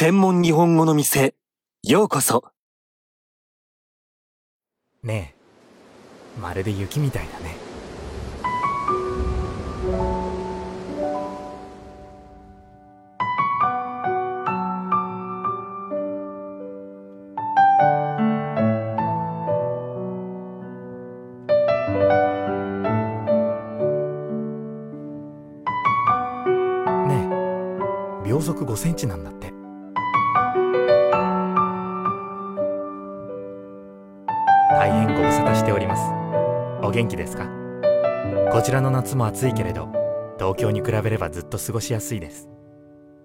専門日本語の店、ようこそ。ねえ、まるで雪みたいだね。ねえ、秒速5センチなんだって。大変ご無沙汰しております。お元気ですか？こちらの夏も暑いけれど東京に比べればずっと過ごしやすいです。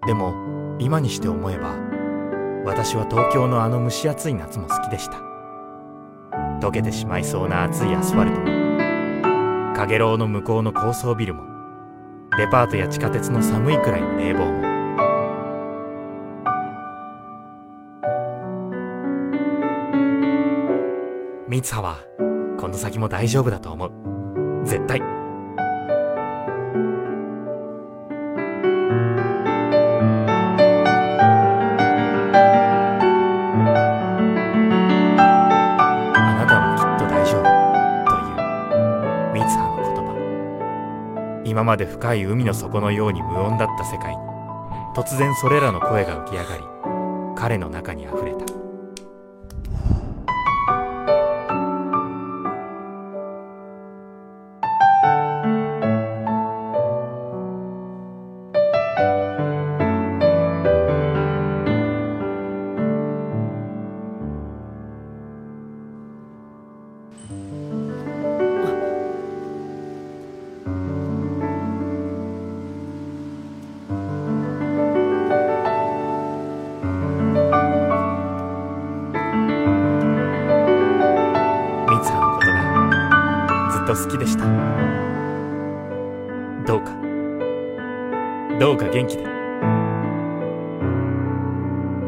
でも今にして思えば私は東京のあの蒸し暑い夏も好きでした。溶けてしまいそうな暑いアスファルトもかげろうの向こうの高層ビルもデパートや地下鉄の寒いくらいの冷房もミツハはこの先も大丈夫だと思う。絶対。あなたもきっと大丈夫というミツハの言葉。今まで深い海の底のように無音だった世界に突然それらの声が浮き上がり彼の中にあふれた。と好きでした。どうか。どうか元気で。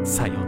さよう